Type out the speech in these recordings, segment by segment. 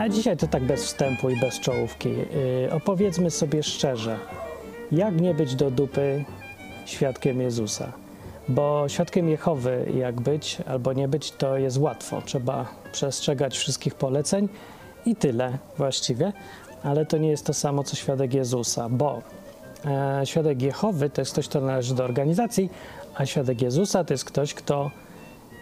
A dzisiaj to tak bez wstępu i bez czołówki. Yy, opowiedzmy sobie szczerze, jak nie być do dupy świadkiem Jezusa. Bo świadkiem Jehowy, jak być albo nie być, to jest łatwo. Trzeba przestrzegać wszystkich poleceń i tyle właściwie. Ale to nie jest to samo, co świadek Jezusa, bo e, świadek Jehowy to jest ktoś, kto należy do organizacji, a świadek Jezusa to jest ktoś, kto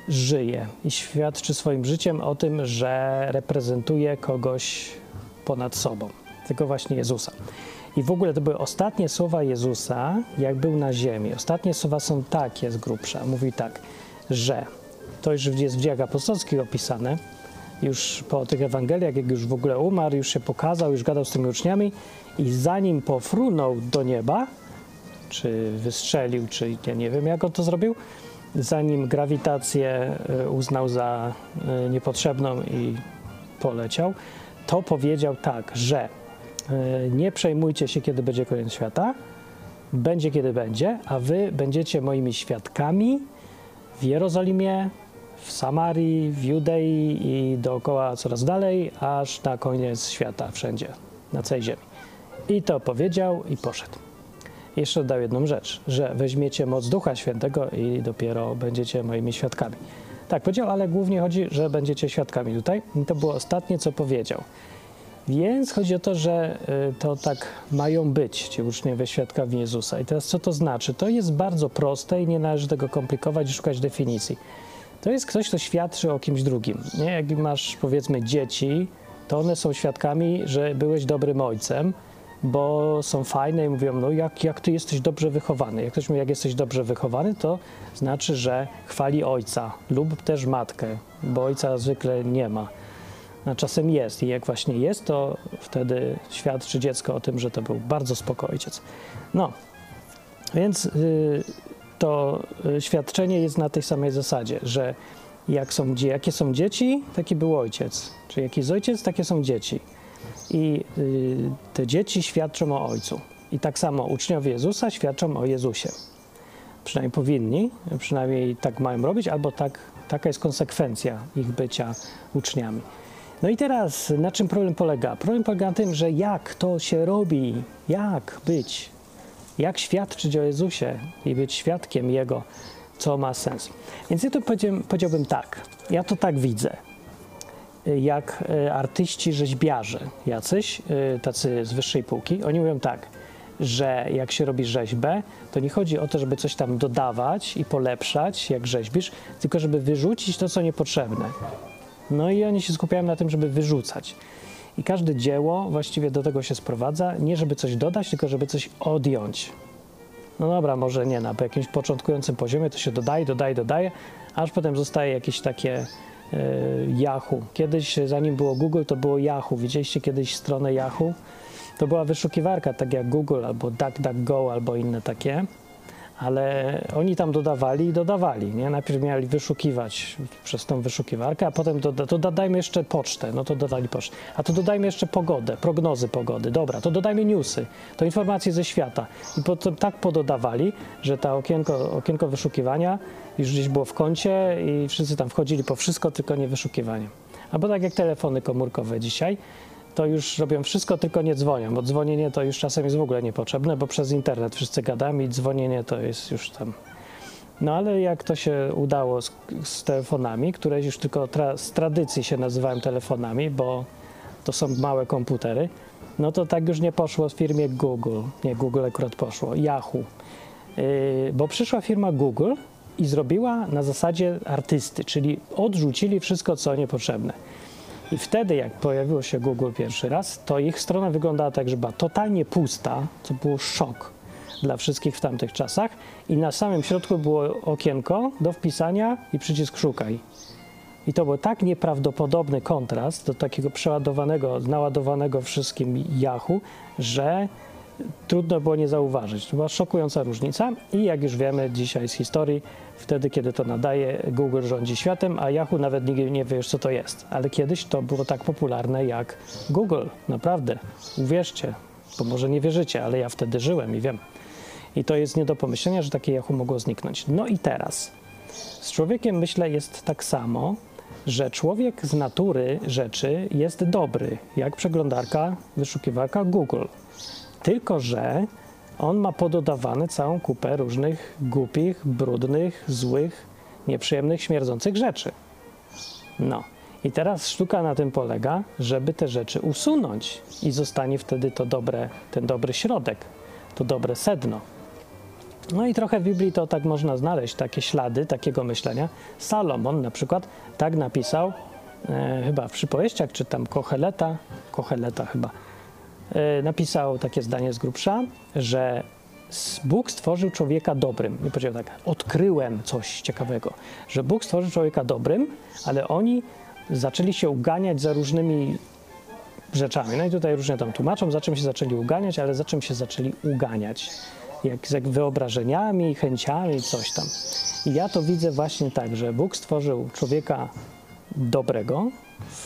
żyje i świadczy swoim życiem o tym, że reprezentuje kogoś ponad sobą, tego właśnie Jezusa. I w ogóle to były ostatnie słowa Jezusa, jak był na ziemi. Ostatnie słowa są takie z grubsza. Mówi tak, że to już jest w dziejach apostolskich opisane, już po tych Ewangeliach, jak już w ogóle umarł, już się pokazał, już gadał z tymi uczniami i zanim pofrunął do nieba, czy wystrzelił, czy ja nie wiem, jak on to zrobił, zanim grawitację e, uznał za e, niepotrzebną i poleciał, to powiedział tak, że e, nie przejmujcie się, kiedy będzie koniec świata, będzie kiedy będzie, a wy będziecie moimi świadkami w Jerozolimie, w Samarii, w Judei i dookoła coraz dalej, aż na koniec świata, wszędzie, na całej ziemi. I to powiedział i poszedł. Jeszcze dodał jedną rzecz, że weźmiecie moc Ducha Świętego i dopiero będziecie moimi świadkami. Tak powiedział, ale głównie chodzi, że będziecie świadkami tutaj. I to było ostatnie, co powiedział. Więc chodzi o to, że y, to tak mają być ci uczniowie świadkami Jezusa. I teraz co to znaczy? To jest bardzo proste i nie należy tego komplikować i szukać definicji. To jest ktoś, kto świadczy o kimś drugim. Nie? Jak masz powiedzmy dzieci, to one są świadkami, że byłeś dobrym ojcem, bo są fajne i mówią, no jak, jak ty jesteś dobrze wychowany. Jak ktoś mówi, jak jesteś dobrze wychowany, to znaczy, że chwali ojca lub też matkę, bo ojca zwykle nie ma. A czasem jest i jak właśnie jest, to wtedy świadczy dziecko o tym, że to był bardzo spoko ojciec. No, więc y, to y, świadczenie jest na tej samej zasadzie, że jak są, jakie są dzieci, taki był ojciec. Czyli jaki jest ojciec, takie są dzieci. I y, te dzieci świadczą o ojcu. I tak samo uczniowie Jezusa świadczą o Jezusie. Przynajmniej powinni, przynajmniej tak mają robić, albo tak, taka jest konsekwencja ich bycia uczniami. No i teraz na czym problem polega? Problem polega na tym, że jak to się robi, jak być, jak świadczyć o Jezusie i być świadkiem Jego, co ma sens. Więc ja to powiedziałbym tak, ja to tak widzę jak e, artyści rzeźbiarze jacyś, e, tacy z wyższej półki, oni mówią tak, że jak się robi rzeźbę, to nie chodzi o to, żeby coś tam dodawać i polepszać, jak rzeźbisz, tylko żeby wyrzucić to, co niepotrzebne. No i oni się skupiają na tym, żeby wyrzucać. I każde dzieło właściwie do tego się sprowadza, nie żeby coś dodać, tylko żeby coś odjąć. No dobra, może nie, na jakimś początkującym poziomie to się dodaje, dodaje, dodaje, aż potem zostaje jakieś takie Yahoo. Kiedyś, zanim było Google, to było Yahoo. Widzieliście kiedyś stronę Yahoo? To była wyszukiwarka, tak jak Google albo DuckDuckGo albo inne takie, ale oni tam dodawali i dodawali. Nie? Najpierw mieli wyszukiwać przez tą wyszukiwarkę, a potem doda to dodajmy jeszcze pocztę, no to dodali pocztę. A to dodajmy jeszcze pogodę, prognozy pogody. Dobra, to dodajmy newsy, to informacje ze świata. I potem tak pododawali, że ta okienko, okienko wyszukiwania już gdzieś było w kącie i wszyscy tam wchodzili po wszystko, tylko nie wyszukiwanie. Albo tak jak telefony komórkowe dzisiaj, to już robią wszystko, tylko nie dzwonią, bo dzwonienie to już czasem jest w ogóle niepotrzebne, bo przez internet wszyscy gadamy i dzwonienie to jest już tam. No ale jak to się udało z, z telefonami, które już tylko tra z tradycji się nazywają telefonami, bo to są małe komputery, no to tak już nie poszło w firmie Google. Nie, Google akurat poszło, Yahoo. Yy, bo przyszła firma Google i zrobiła na zasadzie artysty, czyli odrzucili wszystko, co niepotrzebne. I wtedy, jak pojawiło się Google pierwszy raz, to ich strona wyglądała tak, że była totalnie pusta, co było szok dla wszystkich w tamtych czasach. I na samym środku było okienko do wpisania i przycisk szukaj. I to był tak nieprawdopodobny kontrast do takiego przeładowanego, naładowanego wszystkim Yahoo, że trudno było nie zauważyć. To była szokująca różnica i jak już wiemy dzisiaj z historii, wtedy kiedy to nadaje, Google rządzi światem, a Yahoo nawet nigdy nie wiesz, co to jest. Ale kiedyś to było tak popularne jak Google. Naprawdę. Uwierzcie, bo może nie wierzycie, ale ja wtedy żyłem i wiem. I to jest nie do pomyślenia, że takie Yahoo mogło zniknąć. No i teraz. Z człowiekiem, myślę, jest tak samo, że człowiek z natury rzeczy jest dobry, jak przeglądarka, wyszukiwarka Google. Tylko, że on ma pododawane całą kupę różnych głupich, brudnych, złych, nieprzyjemnych, śmierdzących rzeczy. No. I teraz sztuka na tym polega, żeby te rzeczy usunąć i zostanie wtedy to dobre, ten dobry środek, to dobre sedno. No i trochę w Biblii to tak można znaleźć, takie ślady takiego myślenia. Salomon na przykład tak napisał, e, chyba w przypowieściach, czy tam Kocheleta, Kocheleta chyba, napisał takie zdanie z grubsza, że Bóg stworzył człowieka dobrym. I powiedział tak, odkryłem coś ciekawego, że Bóg stworzył człowieka dobrym, ale oni zaczęli się uganiać za różnymi rzeczami. No i tutaj różnie tam tłumaczą, za czym się zaczęli uganiać, ale za czym się zaczęli uganiać. Jak wyobrażeniami, chęciami, coś tam. I ja to widzę właśnie tak, że Bóg stworzył człowieka dobrego.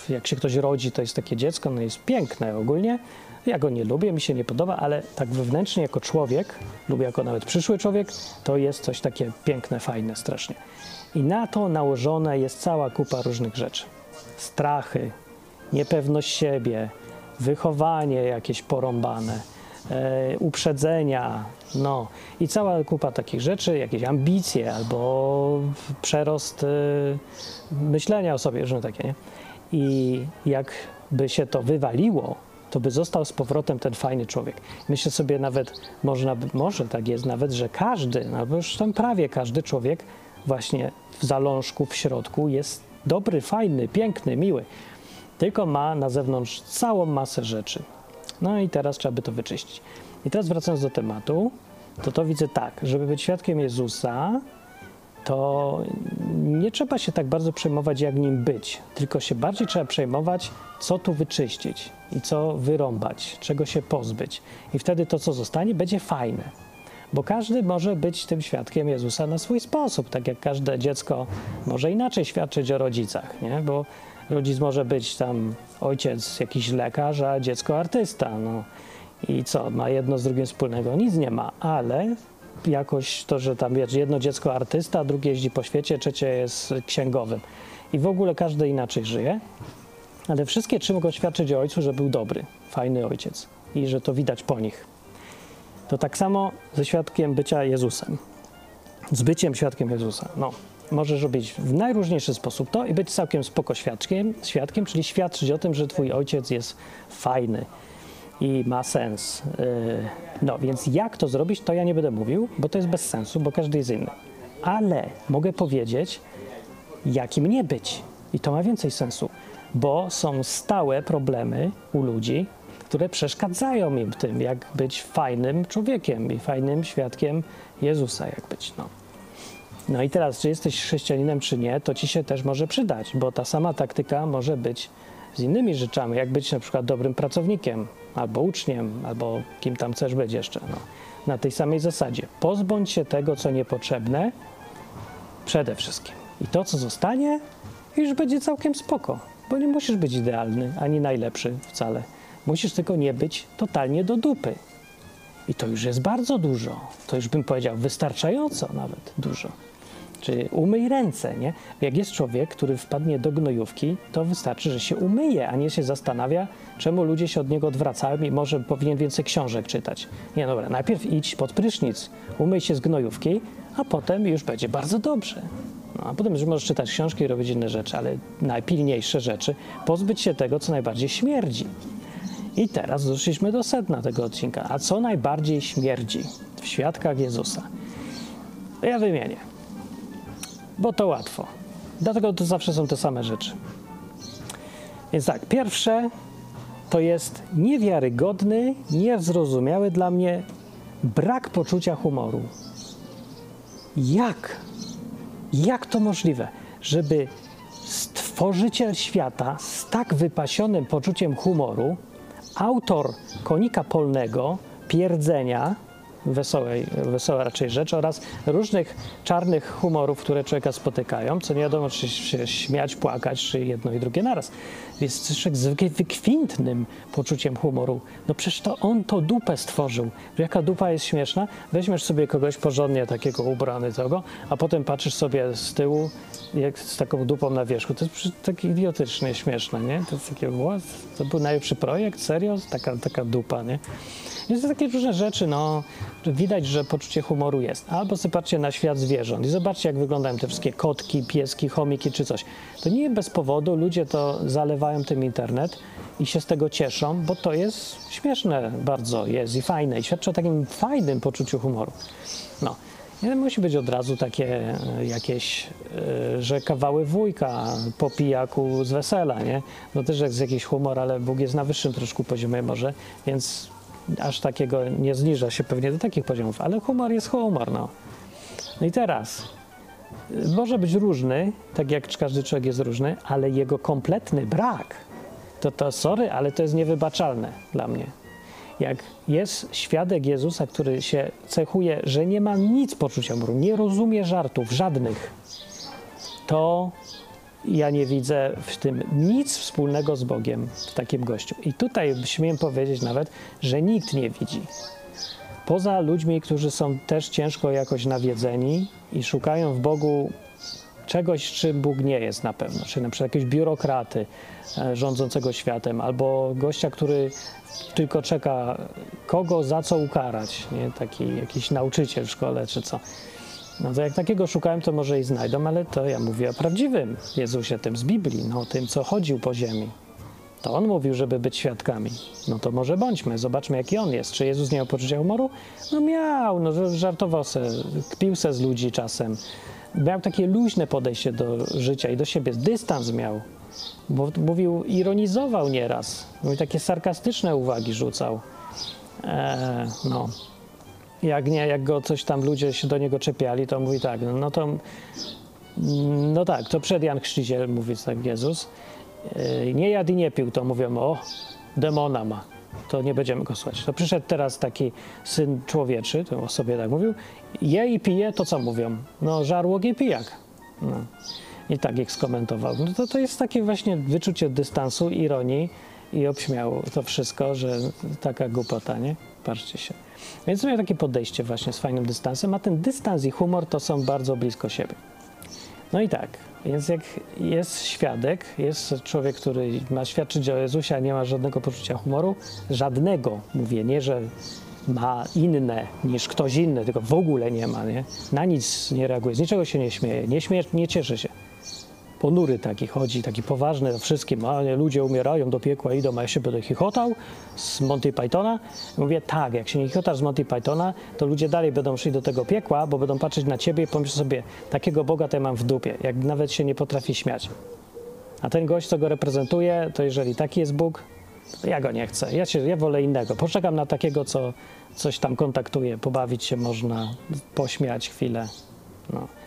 Jak się ktoś rodzi, to jest takie dziecko, no jest piękne ogólnie. Ja go nie lubię, mi się nie podoba, ale tak wewnętrznie jako człowiek, lub jako nawet przyszły człowiek, to jest coś takie piękne, fajne strasznie. I na to nałożona jest cała kupa różnych rzeczy strachy, niepewność siebie, wychowanie jakieś porąbane, e, uprzedzenia, no i cała kupa takich rzeczy, jakieś ambicje albo przerost e, myślenia o sobie, różne takie, nie? I jakby się to wywaliło, to by został z powrotem ten fajny człowiek. Myślę sobie nawet, można, może tak jest nawet, że każdy, albo już tam prawie każdy człowiek właśnie w zalążku, w środku jest dobry, fajny, piękny, miły, tylko ma na zewnątrz całą masę rzeczy. No i teraz trzeba by to wyczyścić. I teraz wracając do tematu, to to widzę tak, żeby być świadkiem Jezusa, to nie trzeba się tak bardzo przejmować, jak nim być, tylko się bardziej trzeba przejmować, co tu wyczyścić i co wyrąbać, czego się pozbyć. I wtedy to, co zostanie, będzie fajne bo każdy może być tym świadkiem Jezusa na swój sposób, tak jak każde dziecko może inaczej świadczyć o rodzicach, nie? bo rodzic może być tam ojciec jakiś lekarz, a dziecko artysta. No. I co, ma jedno z drugim wspólnego? Nic nie ma, ale jakoś to, że tam wiesz, jedno dziecko artysta, drugie jeździ po świecie, trzecie jest księgowym. I w ogóle każdy inaczej żyje, ale wszystkie trzy mogą świadczyć o ojcu, że był dobry, fajny ojciec i że to widać po nich. To tak samo ze świadkiem bycia Jezusem. Z byciem świadkiem Jezusa. No, możesz robić w najróżniejszy sposób to i być całkiem spoko świadkiem, świadkiem, czyli świadczyć o tym, że twój ojciec jest fajny i ma sens. Yy, no, więc jak to zrobić, to ja nie będę mówił, bo to jest bez sensu, bo każdy jest inny. Ale mogę powiedzieć, jakim nie być. I to ma więcej sensu, bo są stałe problemy u ludzi, które przeszkadzają im w tym, jak być fajnym człowiekiem i fajnym świadkiem Jezusa, jak być. No. No i teraz, czy jesteś chrześcijaninem, czy nie, to ci się też może przydać, bo ta sama taktyka może być z innymi rzeczami, jak być na przykład dobrym pracownikiem, albo uczniem, albo kim tam chcesz być jeszcze. No. Na tej samej zasadzie. Pozbądź się tego, co niepotrzebne, przede wszystkim. I to, co zostanie, już będzie całkiem spoko, bo nie musisz być idealny, ani najlepszy wcale. Musisz tylko nie być totalnie do dupy. I to już jest bardzo dużo. To już bym powiedział wystarczająco nawet dużo. Czyli umyj ręce, nie? Jak jest człowiek, który wpadnie do gnojówki, to wystarczy, że się umyje, a nie się zastanawia, czemu ludzie się od niego odwracają i może powinien więcej książek czytać. Nie, dobra, najpierw idź pod prysznic, umyj się z gnojówki, a potem już będzie bardzo dobrze. No, a potem już możesz czytać książki i robić inne rzeczy, ale najpilniejsze rzeczy, pozbyć się tego, co najbardziej śmierdzi. I teraz doszliśmy do sedna tego odcinka. A co najbardziej śmierdzi w świadkach Jezusa? Ja wymienię, bo to łatwo. Dlatego to zawsze są te same rzeczy. Więc tak, pierwsze to jest niewiarygodny, niezrozumiały dla mnie brak poczucia humoru. Jak? Jak to możliwe, żeby stworzyciel świata z tak wypasionym poczuciem humoru autor konika polnego, pierdzenia, wesołej, wesoła raczej rzecz oraz różnych czarnych humorów, które człowieka spotykają, co nie wiadomo, czy się śmiać, płakać, czy jedno i drugie naraz. Jest człowiek z wykwintnym poczuciem humoru. No przecież to on to dupę stworzył. Jaka dupa jest śmieszna? Weźmiesz sobie kogoś porządnie takiego ubrany tego, a potem patrzysz sobie z tyłu jak z taką dupą na wierzchu. To jest takie idiotycznie śmieszne, nie? To jest takie, what? To był najlepszy projekt? Serio? Taka, taka dupa, nie? Więc takie różne rzeczy, no, widać, że poczucie humoru jest. Albo zobaczcie na świat zwierząt i zobaczcie, jak wyglądają te wszystkie kotki, pieski, chomiki czy coś. To nie bez powodu ludzie to zalewają tym internet i się z tego cieszą, bo to jest śmieszne bardzo jest i fajne i świadczy o takim fajnym poczuciu humoru. No. Nie musi być od razu takie e, jakieś, e, że kawały wujka po pijaku z wesela, nie? No też jest jakiś humor, ale Bóg jest na wyższym troszkę poziomie może, więc aż takiego nie zniża się pewnie do takich poziomów, ale humor jest humor, no. No i teraz, może być różny, tak jak każdy człowiek jest różny, ale jego kompletny brak, to to sorry, ale to jest niewybaczalne dla mnie. Jak jest świadek Jezusa, który się cechuje, że nie ma nic poczucia humoru, nie rozumie żartów żadnych, to ja nie widzę w tym nic wspólnego z Bogiem w takim gościu. I tutaj śmiem powiedzieć nawet, że nikt nie widzi. Poza ludźmi, którzy są też ciężko jakoś nawiedzeni i szukają w Bogu czegoś, czym Bóg nie jest na pewno, czyli na przykład jakiegoś biurokraty e, rządzącego światem, albo gościa, który tylko czeka, kogo za co ukarać, nie? taki jakiś nauczyciel w szkole czy co. No to jak takiego szukałem, to może i znajdą, ale to ja mówię o prawdziwym Jezusie, tym z Biblii, no tym, co chodził po ziemi. To on mówił, żeby być świadkami. No to może bądźmy, zobaczmy, jaki on jest. Czy Jezus nie miał poczucia humoru? No miał, no żartował se, kpił se z ludzi czasem. Miał takie luźne podejście do życia i do siebie, dystans miał. Bo mówił, ironizował nieraz. Mówił, takie sarkastyczne uwagi rzucał. Eee, no jak nie, jak go coś tam ludzie się do niego czepiali, to mówi tak, no, no to no tak, to przed Jan Chrzciciel mówi tak Jezus. Yy, nie jadł i nie pił, to mówią, o, demona ma, to nie będziemy go słuchać. To przyszedł teraz taki syn człowieczy, to o sobie tak mówił, je i pije, to co mówią? No, żarłok i pijak. No. I tak ich skomentował. No to, to jest takie właśnie wyczucie dystansu, ironii i obśmiał to wszystko, że taka głupota, nie? Patrzcie się. Więc miał takie podejście właśnie z fajnym dystansem, a ten dystans i humor to są bardzo blisko siebie. No i tak, więc jak jest świadek, jest człowiek, który ma świadczyć o Jezusie, a nie ma żadnego poczucia humoru, żadnego, mówię, nie, że ma inne niż ktoś inny, tylko w ogóle nie ma, nie? na nic nie reaguje, z niczego się nie śmieje, nie, śmieje, nie cieszy się ponury taki chodzi, taki poważny o wszystkim, a nie, ludzie umierają, do piekła idą, a ja się będę chichotał z Monty Pythona. Mówię, tak, jak się nie chichotasz z Monty Pythona, to ludzie dalej będą szli do tego piekła, bo będą patrzeć na ciebie i pomyślą sobie, takiego Boga to ja mam w dupie, jak nawet się nie potrafi śmiać. A ten gość, co go reprezentuje, to jeżeli taki jest Bóg, ja go nie chcę. Ja, się, ja wolę innego. Poczekam na takiego, co coś tam kontaktuje, pobawić się można, pośmiać chwilę. No.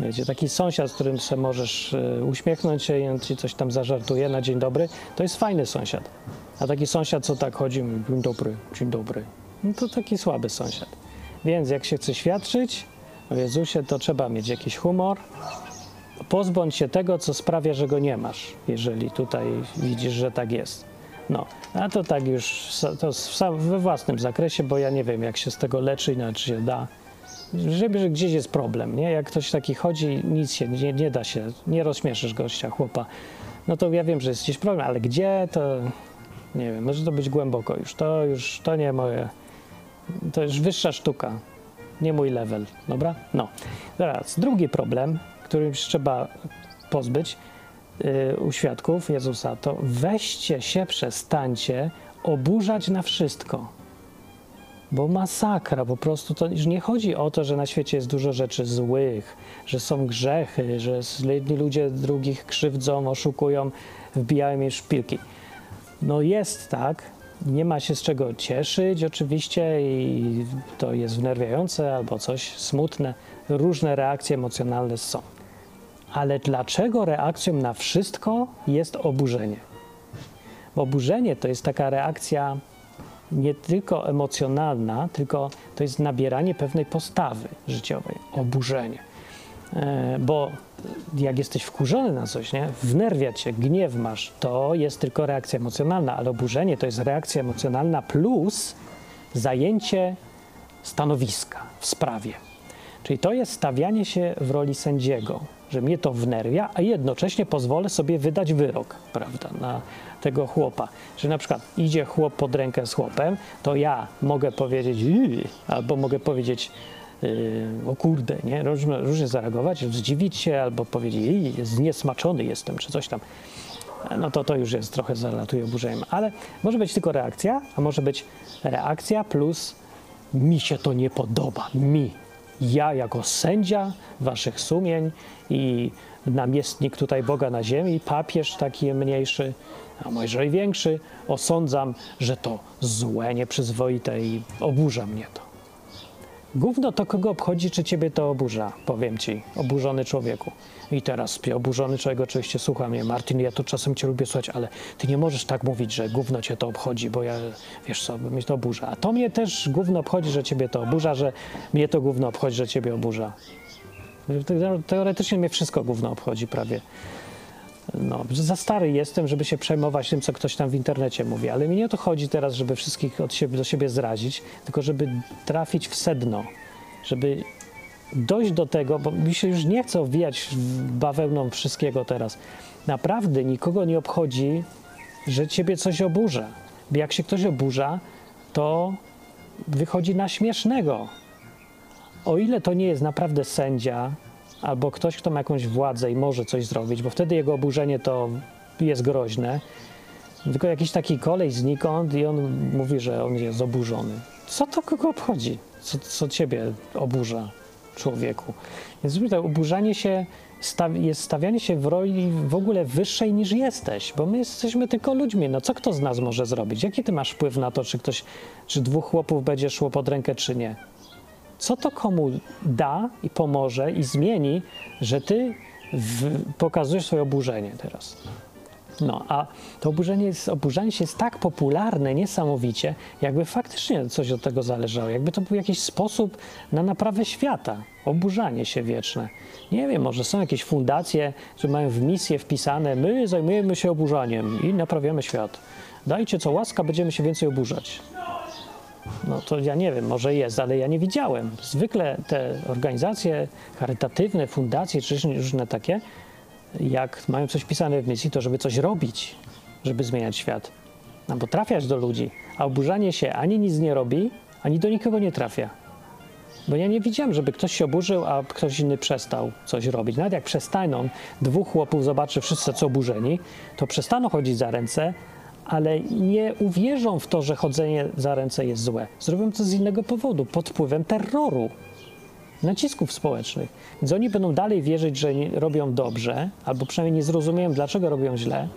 Wiecie, taki sąsiad, z którym się możesz e, uśmiechnąć się i on ci coś tam zażartuje na dzień dobry, to jest fajny sąsiad. A taki sąsiad, co tak chodzi, dzień dobry, dzień dobry, no to taki słaby sąsiad. Więc jak się chce świadczyć o Jezusie, to trzeba mieć jakiś humor, pozbądź się tego, co sprawia, że go nie masz, jeżeli tutaj widzisz, że tak jest. No, a to tak już to we własnym zakresie, bo ja nie wiem, jak się z tego leczy, inaczej się da żeby, że gdzieś jest problem, nie? Jak ktoś taki chodzi, nic się nie, nie da się, nie rozśmieszysz gościa, chłopa. No to ja wiem, że jest gdzieś problem, ale gdzie to nie wiem, może to być głęboko już. To już to nie moje. To już wyższa sztuka, nie mój level, dobra? No. Teraz drugi problem, którym trzeba pozbyć yy, u świadków Jezusa, to weźcie się, przestańcie oburzać na wszystko. Bo masakra, po prostu to już nie chodzi o to, że na świecie jest dużo rzeczy złych, że są grzechy, że jedni ludzie drugich krzywdzą, oszukują, wbijają im szpilki. No jest tak, nie ma się z czego cieszyć oczywiście i to jest wnerwiające albo coś smutne. Różne reakcje emocjonalne są. Ale dlaczego reakcją na wszystko jest oburzenie? Bo oburzenie to jest taka reakcja nie tylko emocjonalna, tylko to jest nabieranie pewnej postawy życiowej, oburzenie. E, bo jak jesteś wkurzony na coś, nie? wnerwiać się, gniew masz, to jest tylko reakcja emocjonalna, ale oburzenie to jest reakcja emocjonalna plus zajęcie stanowiska w sprawie. Czyli to jest stawianie się w roli sędziego, że mnie to wnerwia, a jednocześnie pozwolę sobie wydać wyrok, prawda, na tego chłopa. Że na przykład idzie chłop pod rękę z chłopem, to ja mogę powiedzieć yy, albo mogę powiedzieć yy, o kurde, nie? Różnie, różnie zareagować, zdziwić się albo powiedzieć yy, zniesmaczony jestem, czy coś tam. No to to już jest trochę zalatuje oburzeniem, ale może być tylko reakcja, a może być reakcja plus mi się to nie podoba, mi, ja jako sędzia waszych sumień i namiestnik tutaj Boga na ziemi, papież taki mniejszy, a może i większy, osądzam, że to złe, nieprzyzwoite i oburza mnie to. Gówno to kogo obchodzi, czy ciebie to oburza, powiem ci, oburzony człowieku. I teraz oburzony człowiek oczywiście słucha mnie, Martin, ja to czasem cię lubię słuchać, ale ty nie możesz tak mówić, że gówno cię to obchodzi, bo ja, wiesz co, mnie to oburza. A to mnie też gówno obchodzi, że ciebie to oburza, że mnie to gówno obchodzi, że ciebie oburza. Teoretycznie mnie wszystko gówno obchodzi prawie. No, za stary jestem, żeby się przejmować tym, co ktoś tam w internecie mówi, ale mi nie o to chodzi teraz, żeby wszystkich od siebie, do siebie zrazić, tylko żeby trafić w sedno, żeby dojść do tego, bo mi się już nie chce owijać bawełną wszystkiego teraz. Naprawdę nikogo nie obchodzi, że ciebie coś oburza. Jak się ktoś oburza, to wychodzi na śmiesznego. O ile to nie jest naprawdę sędzia, albo ktoś, kto ma jakąś władzę i może coś zrobić, bo wtedy jego oburzenie to jest groźne. Tylko jakiś taki kolej znikąd i on mówi, że on jest oburzony. Co to kogo obchodzi? Co, co ciebie oburza, człowieku? Więc to oburzanie się jest stawianie się w roli w ogóle wyższej niż jesteś, bo my jesteśmy tylko ludźmi. No co kto z nas może zrobić? Jaki ty masz wpływ na to, czy ktoś, czy dwóch chłopów będzie szło pod rękę, czy nie? Co to komu da i pomoże i zmieni, że ty w, pokazujesz swoje oburzenie teraz. No, a to oburzenie, jest, oburzanie się jest tak popularne niesamowicie, jakby faktycznie coś od tego zależało, jakby to był jakiś sposób na naprawę świata, oburzanie się wieczne. Nie wiem, może są jakieś fundacje, które mają w misję wpisane, my zajmujemy się oburzaniem i naprawiamy świat. Dajcie co łaska, będziemy się więcej oburzać. No to ja nie wiem, może jest, ale ja nie widziałem. Zwykle te organizacje charytatywne, fundacje czy różne takie, jak mają coś pisane w misji, to żeby coś robić, żeby zmieniać świat. Albo trafiać do ludzi, a oburzanie się ani nic nie robi, ani do nikogo nie trafia. Bo ja nie widziałem, żeby ktoś się oburzył, a ktoś inny przestał coś robić. Nawet jak przestaną, dwóch chłopów zobaczy wszyscy co oburzeni, to przestaną chodzić za ręce, ale nie uwierzą w to, że chodzenie za ręce jest złe. Zrobią to z innego powodu, pod wpływem terroru, nacisków społecznych. Więc oni będą dalej wierzyć, że robią dobrze, albo przynajmniej nie zrozumieją, dlaczego robią źle,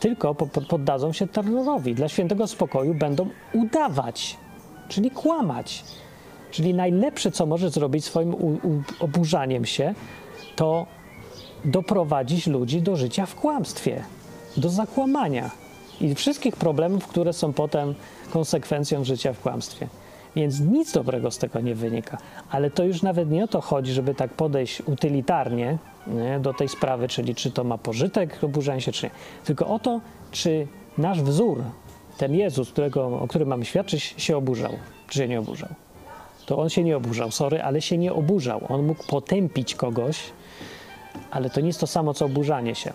tylko poddadzą się terrorowi. Dla świętego spokoju będą udawać, czyli kłamać. Czyli najlepsze, co może zrobić swoim oburzaniem się, to doprowadzić ludzi do życia w kłamstwie, do zakłamania i wszystkich problemów, które są potem konsekwencją życia w kłamstwie. Więc nic dobrego z tego nie wynika. Ale to już nawet nie o to chodzi, żeby tak podejść utylitarnie nie, do tej sprawy, czyli czy to ma pożytek, oburzenie się, czy nie. Tylko o to, czy nasz wzór, ten Jezus, którego, o którym mamy świadczyć, się oburzał, czy się nie oburzał. To on się nie oburzał, sorry, ale się nie oburzał. On mógł potępić kogoś, ale to nie jest to samo, co oburzanie się.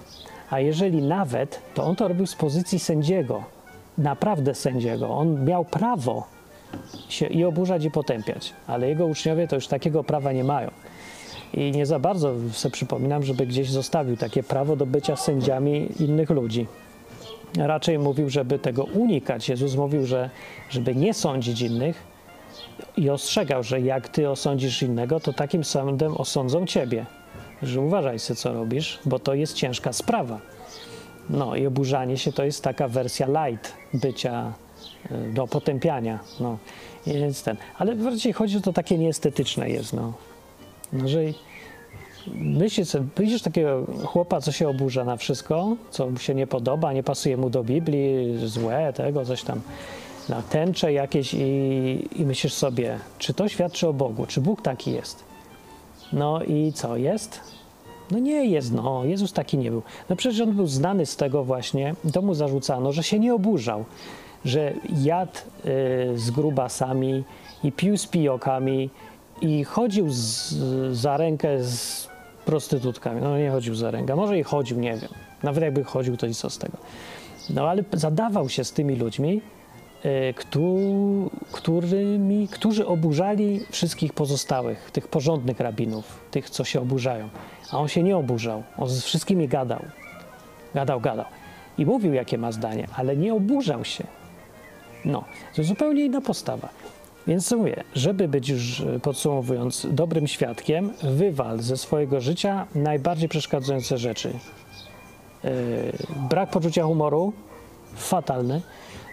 A jeżeli nawet, to on to robił z pozycji sędziego, naprawdę sędziego. On miał prawo się i oburzać, i potępiać, ale jego uczniowie to już takiego prawa nie mają. I nie za bardzo sobie przypominam, żeby gdzieś zostawił takie prawo do bycia sędziami innych ludzi. Raczej mówił, żeby tego unikać. Jezus mówił, że żeby nie sądzić innych i ostrzegał, że jak ty osądzisz innego, to takim sądem osądzą ciebie że uważaj sobie, co robisz, bo to jest ciężka sprawa. No i oburzanie się to jest taka wersja light bycia, e, do potępiania. No, jest ten. Ale bardziej chodzi, że to takie nieestetyczne jest. No. no że myślisz, widzisz takiego chłopa, co się oburza na wszystko, co mu się nie podoba, nie pasuje mu do Biblii, złe, tego, coś tam na tęcze jakieś i, i myślisz sobie, czy to świadczy o Bogu, czy Bóg taki jest. No i co, jest? No nie jest, no, Jezus taki nie był. No przecież on był znany z tego właśnie, to mu zarzucano, że się nie oburzał, że jadł y, z grubasami i pił z pijokami i chodził z, za rękę z prostytutkami. No nie chodził za rękę, może i chodził, nie wiem. Nawet jakby chodził, to i co z tego. No ale zadawał się z tymi ludźmi, którymi, którzy oburzali wszystkich pozostałych, tych porządnych rabinów, tych, co się oburzają. A on się nie oburzał, on z wszystkimi gadał. Gadał, gadał. I mówił, jakie ma zdanie, ale nie oburzał się. No, to zupełnie inna postawa. Więc mówię, żeby być już podsumowując dobrym świadkiem, wywal ze swojego życia najbardziej przeszkadzające rzeczy. Yy, brak poczucia humoru, fatalny,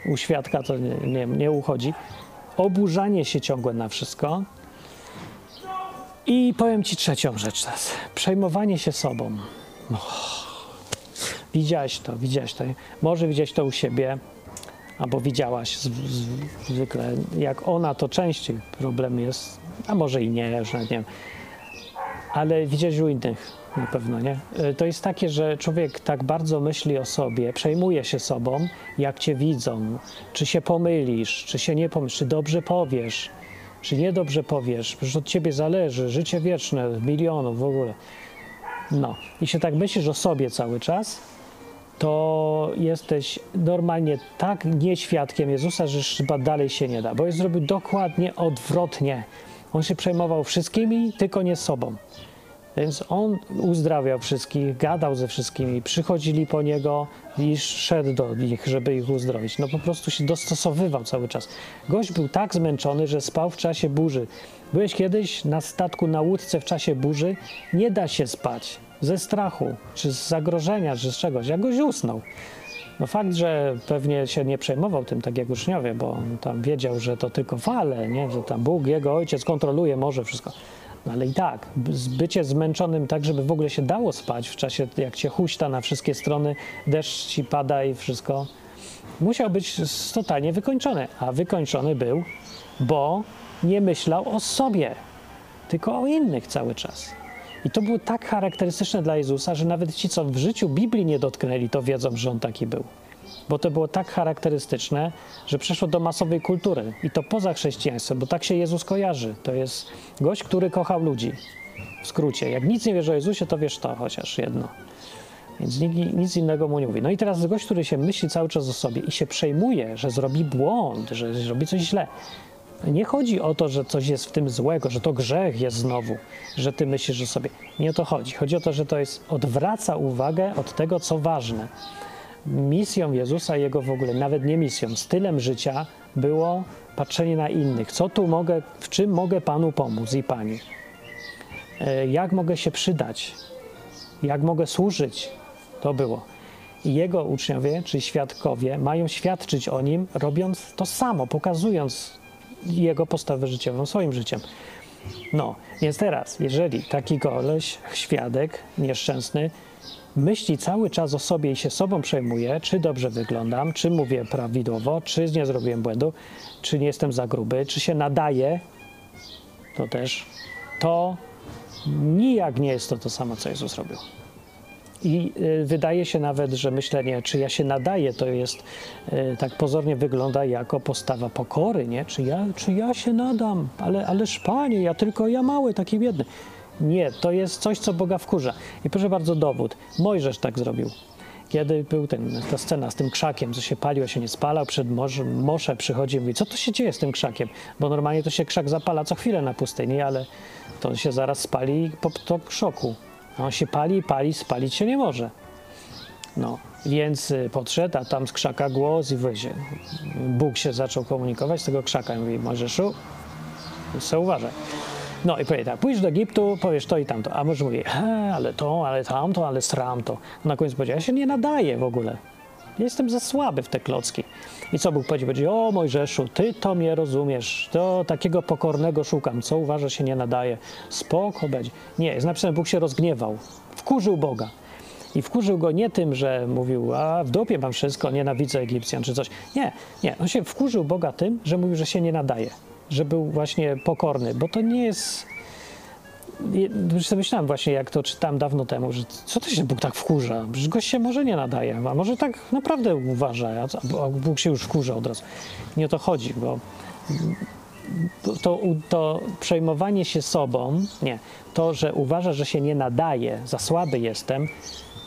u świadka to nie, nie, nie uchodzi. Oburzanie się ciągłe na wszystko. I powiem Ci trzecią rzecz teraz. Przejmowanie się sobą. Oh. Widziałeś to, widziałeś to. Może widziałeś to u siebie, albo widziałaś z, z, zwykle, jak ona, to częściej problem jest, a może i nie, nawet nie wiem. Ale widziałeś u innych na pewno, nie? E, to jest takie, że człowiek tak bardzo myśli o sobie, przejmuje się sobą, jak cię widzą, czy się pomylisz, czy się nie pomylisz, czy dobrze powiesz, czy niedobrze powiesz, przecież od ciebie zależy, życie wieczne, milionów w ogóle. No, i się tak myślisz o sobie cały czas, to jesteś normalnie tak nieświadkiem Jezusa, że chyba dalej się nie da, bo jest zrobił dokładnie odwrotnie. On się przejmował wszystkimi, tylko nie sobą. Więc on uzdrawiał wszystkich, gadał ze wszystkimi, przychodzili po niego i szedł do nich, żeby ich uzdrowić. No po prostu się dostosowywał cały czas. Gość był tak zmęczony, że spał w czasie burzy. Byłeś kiedyś na statku na łódce w czasie burzy? Nie da się spać ze strachu, czy z zagrożenia, czy z czegoś. Jak goś usnął. No fakt, że pewnie się nie przejmował tym, tak jak uczniowie, bo tam wiedział, że to tylko fale, nie? że tam Bóg, jego ojciec kontroluje morze, wszystko. Ale i tak, bycie zmęczonym tak, żeby w ogóle się dało spać w czasie, jak cię huśta na wszystkie strony, deszcz ci pada i wszystko, musiał być totalnie wykończony. A wykończony był, bo nie myślał o sobie, tylko o innych cały czas. I to było tak charakterystyczne dla Jezusa, że nawet ci, co w życiu Biblii nie dotknęli, to wiedzą, że on taki był. Bo to było tak charakterystyczne, że przeszło do masowej kultury i to poza chrześcijaństwem, bo tak się Jezus kojarzy. To jest gość, który kochał ludzi. W skrócie, jak nic nie wiesz o Jezusie, to wiesz to chociaż jedno. Więc nikt, nic innego mu nie mówi. No i teraz gość, który się myśli cały czas o sobie i się przejmuje, że zrobi błąd, że zrobi coś źle. Nie chodzi o to, że coś jest w tym złego, że to grzech jest znowu, że ty myślisz o sobie. Nie o to chodzi. Chodzi o to, że to jest odwraca uwagę od tego, co ważne. Misją Jezusa, jego w ogóle, nawet nie misją, stylem życia było patrzenie na innych. Co tu mogę, w czym mogę Panu pomóc i Pani? E, jak mogę się przydać? Jak mogę służyć? To było. I jego uczniowie, czy świadkowie, mają świadczyć o nim, robiąc to samo, pokazując jego postawę życiową swoim życiem. No, więc teraz, jeżeli taki koleś, świadek nieszczęsny, myśli cały czas o sobie i się sobą przejmuje, czy dobrze wyglądam, czy mówię prawidłowo, czy nie zrobiłem błędu, czy nie jestem za gruby, czy się nadaje, to też, to nijak nie jest to to samo, co Jezus robił. I y, wydaje się nawet, że myślenie, czy ja się nadaję, to jest, y, tak pozornie wygląda jako postawa pokory, nie? Czy ja, czy ja się nadam? Ale, ależ Panie, ja tylko ja mały, taki biedny. Nie, to jest coś, co Boga wkurza. I proszę bardzo, dowód. Mojżesz tak zrobił. Kiedy był ten, ta scena z tym krzakiem, co się palił, a się nie spalał, przed morze, Mosze przychodzi i mówi, co to się dzieje z tym krzakiem? Bo normalnie to się krzak zapala co chwilę na pustyni, ale to się zaraz spali po to krzoku. On się pali, pali, spalić się nie może. No, więc y, podszedł, a tam z krzaka głos i wyjdzie. Bóg się zaczął komunikować z tego krzaka i mówi, Mojżeszu, co uważaj. No i powie tak, pójdź do Egiptu, powiesz to i tamto. A może mówi, ale to, ale tamto, ale sram to. Na końcu powiedział, ja się nie nadaję w ogóle. Jestem za słaby w te klocki. I co Bóg powiedział? Będzie, o Mojżeszu, ty to mnie rozumiesz, to takiego pokornego szukam, co uważa się nie nadaje. Spoko będzie. Nie, jest napisane, Bóg się rozgniewał, wkurzył Boga. I wkurzył go nie tym, że mówił, a w dupie mam wszystko, nienawidzę Egipcjan czy coś. Nie, nie. On się wkurzył Boga tym, że mówił, że się nie nadaje. Że był właśnie pokorny, bo to nie jest... Już sobie myślałem właśnie, jak to czytałem dawno temu, że co to się Bóg tak wkurza? Przecież gość się może nie nadaje, a może tak naprawdę uważa, a Bóg się już wkurza od razu. Nie o to chodzi, bo to, to przejmowanie się sobą, nie, to, że uważa, że się nie nadaje, za słaby jestem,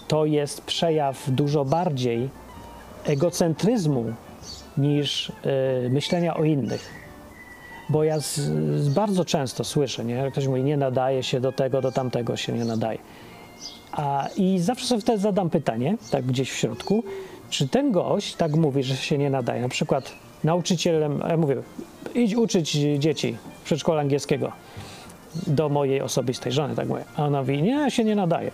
to jest przejaw dużo bardziej egocentryzmu niż y, myślenia o innych. Bo ja z, z bardzo często słyszę, nie? ktoś mówi, nie nadaje się do tego, do tamtego się nie nadaje. A, I zawsze sobie wtedy zadam pytanie, tak gdzieś w środku, czy ten gość tak mówi, że się nie nadaje. Na przykład nauczycielem, ja mówię, idź uczyć dzieci w przedszkolu angielskiego do mojej osobistej żony, tak mówię. A ona mówi, nie, się nie nadaje.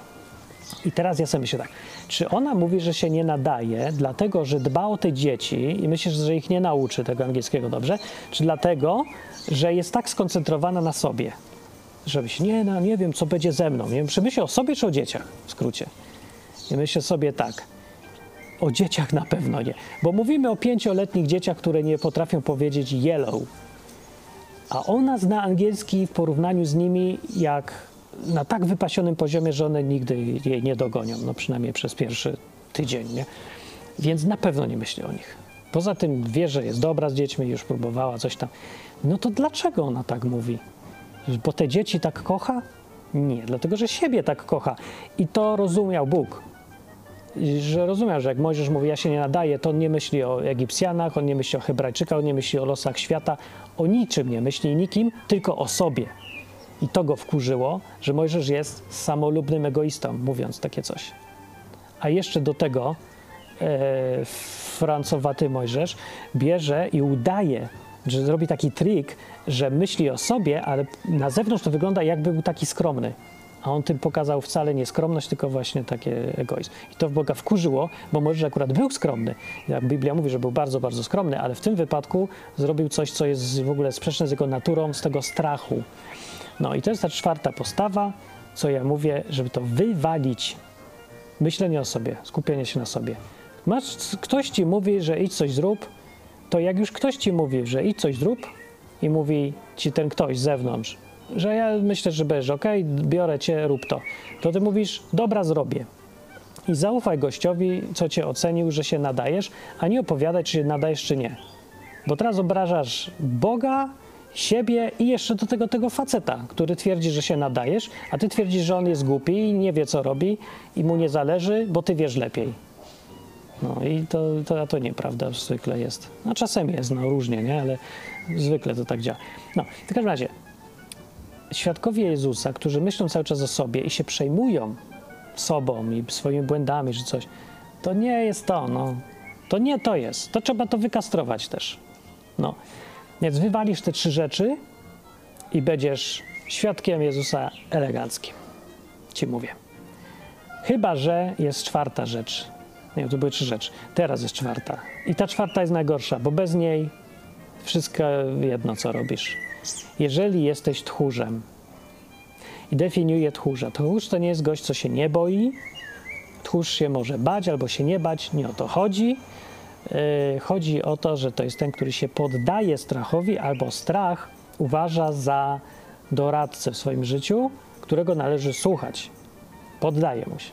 I teraz ja sobie myślę tak, czy ona mówi, że się nie nadaje, dlatego, że dba o te dzieci i myślisz, że ich nie nauczy tego angielskiego dobrze, czy dlatego, że jest tak skoncentrowana na sobie, żeby się, nie, no, nie wiem, co będzie ze mną, nie wiem, czy myślę o sobie, czy o dzieciach, w skrócie. I myślę sobie tak, o dzieciach na pewno nie, bo mówimy o pięcioletnich dzieciach, które nie potrafią powiedzieć yellow, a ona zna angielski w porównaniu z nimi jak na tak wypasionym poziomie, że one nigdy jej nie dogonią, no przynajmniej przez pierwszy tydzień, nie? Więc na pewno nie myśli o nich. Poza tym wie, że jest dobra z dziećmi, już próbowała coś tam. No to dlaczego ona tak mówi? Bo te dzieci tak kocha? Nie, dlatego że siebie tak kocha. I to rozumiał Bóg że rozumiał, że jak Mojżesz mówi, ja się nie nadaję, to on nie myśli o Egipcjanach, on nie myśli o Hebrajczykach, on nie myśli o losach świata, o niczym nie myśli, nikim, tylko o sobie. I to go wkurzyło, że Mojżesz jest samolubnym egoistą, mówiąc takie coś. A jeszcze do tego e, francowaty Mojżesz bierze i udaje, że zrobi taki trik, że myśli o sobie, ale na zewnątrz to wygląda jakby był taki skromny. A on tym pokazał wcale nie skromność, tylko właśnie takie egoizm. I to w Boga wkurzyło, bo może akurat był skromny. Biblia mówi, że był bardzo, bardzo skromny, ale w tym wypadku zrobił coś, co jest w ogóle sprzeczne z jego naturą, z tego strachu. No i to jest ta czwarta postawa, co ja mówię, żeby to wywalić. Myślenie o sobie, skupienie się na sobie. Masz, ktoś ci mówi, że idź coś zrób, to jak już ktoś ci mówi, że idź coś zrób i mówi ci ten ktoś z zewnątrz, że ja myślę, że będziesz ok, biorę cię, rób to. To ty mówisz, dobra, zrobię. I zaufaj gościowi, co cię ocenił, że się nadajesz, a nie opowiadaj, czy się nadajesz, czy nie. Bo teraz obrażasz Boga, siebie i jeszcze do tego tego faceta, który twierdzi, że się nadajesz, a ty twierdzisz, że on jest głupi i nie wie, co robi i mu nie zależy, bo ty wiesz lepiej. No i to, to, to nieprawda zwykle jest. No czasem jest, no różnie, nie? Ale zwykle to tak działa. No, w każdym razie, świadkowie Jezusa, którzy myślą cały czas o sobie i się przejmują sobą i swoimi błędami czy coś, to nie jest to, no. To nie to jest. To trzeba to wykastrować też. No. Więc wywalisz te trzy rzeczy i będziesz świadkiem Jezusa eleganckim. Ci mówię. Chyba, że jest czwarta rzecz. Nie, to były trzy rzeczy. Teraz jest czwarta. I ta czwarta jest najgorsza, bo bez niej wszystko jedno, co robisz jeżeli jesteś tchórzem. I definiuję tchórza. Tchórz to nie jest gość, co się nie boi. Tchórz się może bać albo się nie bać. Nie o to chodzi. Yy, chodzi o to, że to jest ten, który się poddaje strachowi albo strach uważa za doradcę w swoim życiu, którego należy słuchać. Poddaje mu się.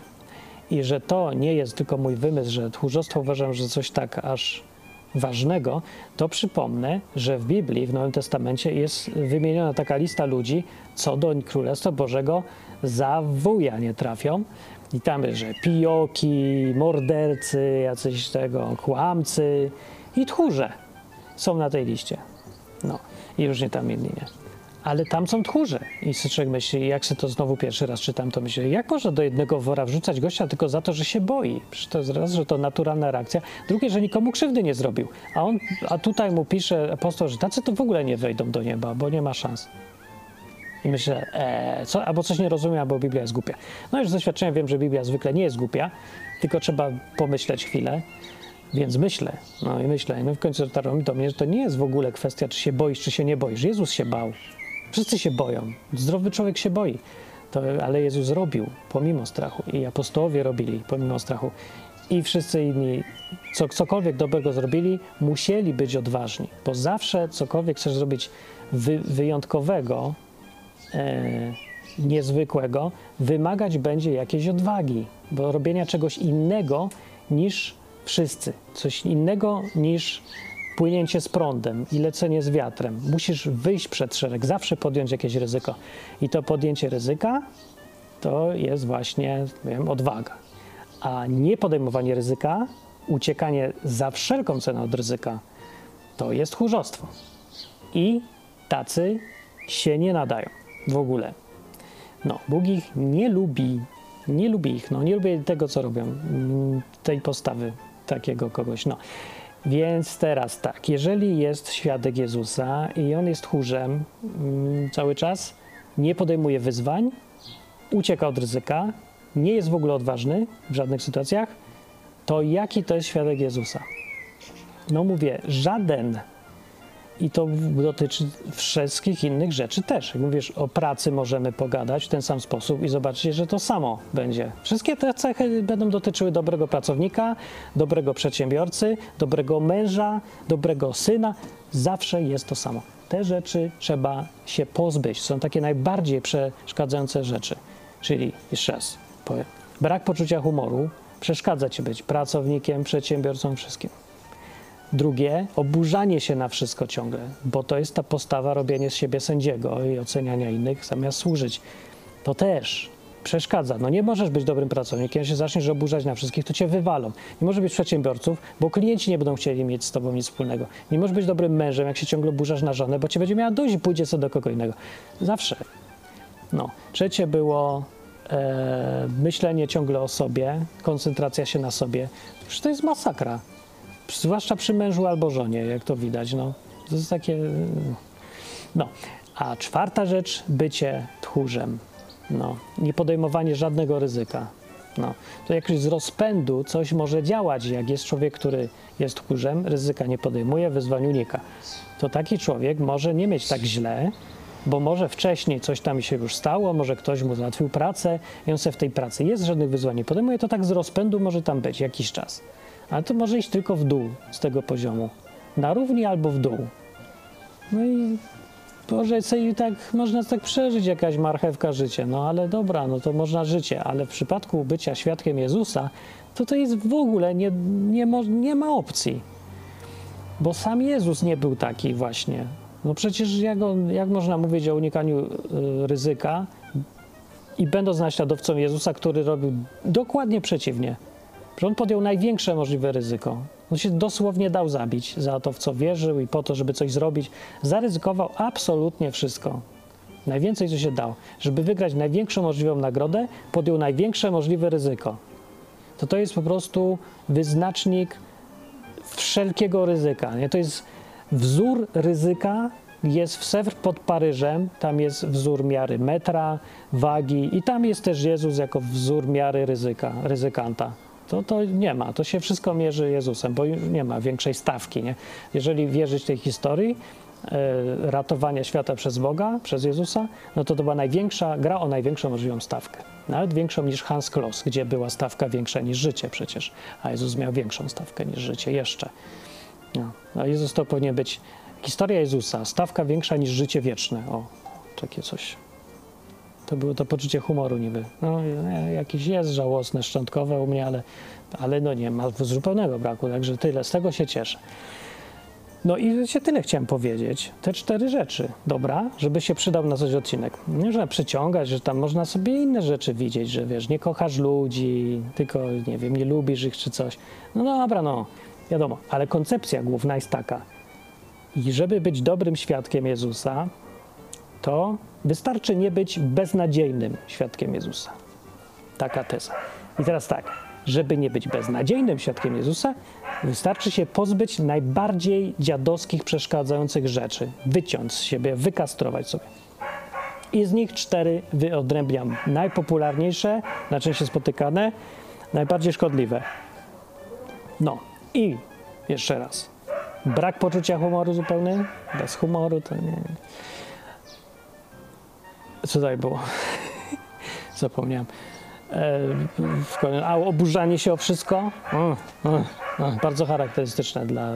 I że to nie jest tylko mój wymysł, że tchórzostwo uważam, że coś tak aż ważnego, to przypomnę, że w Biblii, w Nowym Testamencie jest wymieniona taka lista ludzi, co do Królestwa Bożego za wuja nie trafią. I tam że pijoki, mordercy, jacyś tego, kłamcy i tchórze są na tej liście. No i różnie tam inni, nie? Ale tam są tchórze. I człowiek myśli, jak się to znowu pierwszy raz czytam, to myślę, jak można do jednego wora wrzucać gościa tylko za to, że się boi? Przecież to jest raz, że to naturalna reakcja. Drugie, że nikomu krzywdy nie zrobił. A on, a tutaj mu pisze apostoł, że tacy to w ogóle nie wejdą do nieba, bo nie ma szans. I myślę, ee, co, albo coś nie rozumiem, albo Biblia jest głupia. No już z doświadczenia wiem, że Biblia zwykle nie jest głupia, tylko trzeba pomyśleć chwilę. Więc myślę, no i myślę, no w końcu dotarło mi do mnie, że to nie jest w ogóle kwestia, czy się boisz, czy się nie boisz. Jezus się bał. Wszyscy się boją. Zdrowy człowiek się boi. To, ale Jezus robił pomimo strachu. I apostołowie robili pomimo strachu. I wszyscy inni, co, cokolwiek dobrego zrobili, musieli być odważni, bo zawsze cokolwiek chcesz zrobić wy, wyjątkowego, e, niezwykłego, wymagać będzie jakiejś odwagi, bo robienia czegoś innego niż wszyscy, coś innego niż płynięcie z prądem i lecenie z wiatrem. Musisz wyjść przed szereg, zawsze podjąć jakieś ryzyko. I to podjęcie ryzyka to jest właśnie wiem, odwaga. A nie podejmowanie ryzyka, uciekanie za wszelką cenę od ryzyka, to jest tchórzostwo. I tacy się nie nadają w ogóle. No, Bóg ich nie lubi, nie lubi ich, no, nie lubi tego, co robią, mm, tej postawy takiego kogoś. No. Więc teraz tak, jeżeli jest świadek Jezusa i on jest tchórzem mm, cały czas, nie podejmuje wyzwań, ucieka od ryzyka, nie jest w ogóle odważny w żadnych sytuacjach, to jaki to jest świadek Jezusa? No mówię, żaden. I to dotyczy wszystkich innych rzeczy też. Jak mówisz, o pracy możemy pogadać w ten sam sposób i zobaczycie, że to samo będzie. Wszystkie te cechy będą dotyczyły dobrego pracownika, dobrego przedsiębiorcy, dobrego męża, dobrego syna. Zawsze jest to samo. Te rzeczy trzeba się pozbyć. Są takie najbardziej przeszkadzające rzeczy. Czyli, jeszcze raz powiem, brak poczucia humoru przeszkadza ci być pracownikiem, przedsiębiorcą, wszystkim. Drugie, oburzanie się na wszystko ciągle, bo to jest ta postawa robienia z siebie sędziego i oceniania innych zamiast służyć. To też przeszkadza. No nie możesz być dobrym pracownikiem, jeśli zaczniesz oburzać na wszystkich, to cię wywalą. Nie możesz być przedsiębiorców, bo klienci nie będą chcieli mieć z tobą nic wspólnego. Nie możesz być dobrym mężem, jak się ciągle oburzasz na żonę, bo cię będzie miała dość i pójdzie co do kogo innego. Zawsze. No. Trzecie było e, myślenie ciągle o sobie, koncentracja się na sobie. Przecież to jest masakra. Zwłaszcza przy mężu albo żonie, jak to widać. No. To jest takie... No. A czwarta rzecz, bycie tchórzem. No. Nie podejmowanie żadnego ryzyka. No. To jakoś z rozpędu coś może działać, jak jest człowiek, który jest tchórzem, ryzyka nie podejmuje, wyzwań unika. To taki człowiek może nie mieć tak źle, bo może wcześniej coś tam się już stało, może ktoś mu załatwił pracę i on w tej pracy jest, żadnych wyzwań nie podejmuje, to tak z rozpędu może tam być jakiś czas. Ale to może iść tylko w dół z tego poziomu. Na równi albo w dół. No i Boże, sobie tak, można tak przeżyć jakaś marchewka życie, no ale dobra, no to można życie, ale w przypadku bycia świadkiem Jezusa, to to jest w ogóle, nie, nie, nie ma opcji. Bo sam Jezus nie był taki właśnie. No przecież jak, on, jak można mówić o unikaniu y, ryzyka i będąc naśladowcą Jezusa, który robił dokładnie przeciwnie. On podjął największe możliwe ryzyko. On się dosłownie dał zabić za to, w co wierzył i po to, żeby coś zrobić. Zaryzykował absolutnie wszystko. Najwięcej, co się dał. Żeby wygrać największą możliwą nagrodę, podjął największe możliwe ryzyko. To to jest po prostu wyznacznik wszelkiego ryzyka. Nie? To jest wzór ryzyka, jest w Sewr pod Paryżem, tam jest wzór miary metra, wagi i tam jest też Jezus jako wzór miary ryzyka, ryzykanta to, to nie ma. To się wszystko mierzy Jezusem, bo nie ma większej stawki. Nie? Jeżeli wierzyć tej historii e, ratowania świata przez Boga, przez Jezusa, no to to była największa, gra o największą możliwą stawkę. Nawet większą niż Hans Kloss, gdzie była stawka większa niż życie przecież, a Jezus miał większą stawkę niż życie jeszcze. No. A Jezus to powinien być historia Jezusa, stawka większa niż życie wieczne. O, takie coś. To było to poczucie humoru niby. No, jakieś jest żałosne, szczątkowe u mnie, ale, ale no nie ma zupełnego braku, także tyle. Z tego się cieszę. No i się tyle chciałem powiedzieć. Te cztery rzeczy, dobra, żeby się przydał na coś odcinek. Nie można przeciągać, że tam można sobie inne rzeczy widzieć, że wiesz, nie kochasz ludzi, tylko, nie wiem, nie lubisz ich czy coś. No dobra, no, wiadomo, ale koncepcja główna jest taka. I żeby być dobrym świadkiem Jezusa, to wystarczy nie być beznadziejnym świadkiem Jezusa. Taka teza. I teraz tak, żeby nie być beznadziejnym świadkiem Jezusa, wystarczy się pozbyć najbardziej dziadowskich, przeszkadzających rzeczy, wyciąć z siebie, wykastrować sobie. I z nich cztery wyodrębniam. Najpopularniejsze, najczęściej spotykane, najbardziej szkodliwe. No i jeszcze raz. Brak poczucia humoru zupełnie, bez humoru to nie. Co tutaj było? zapomniałem. E, a oburzanie się o wszystko? Bardzo charakterystyczne dla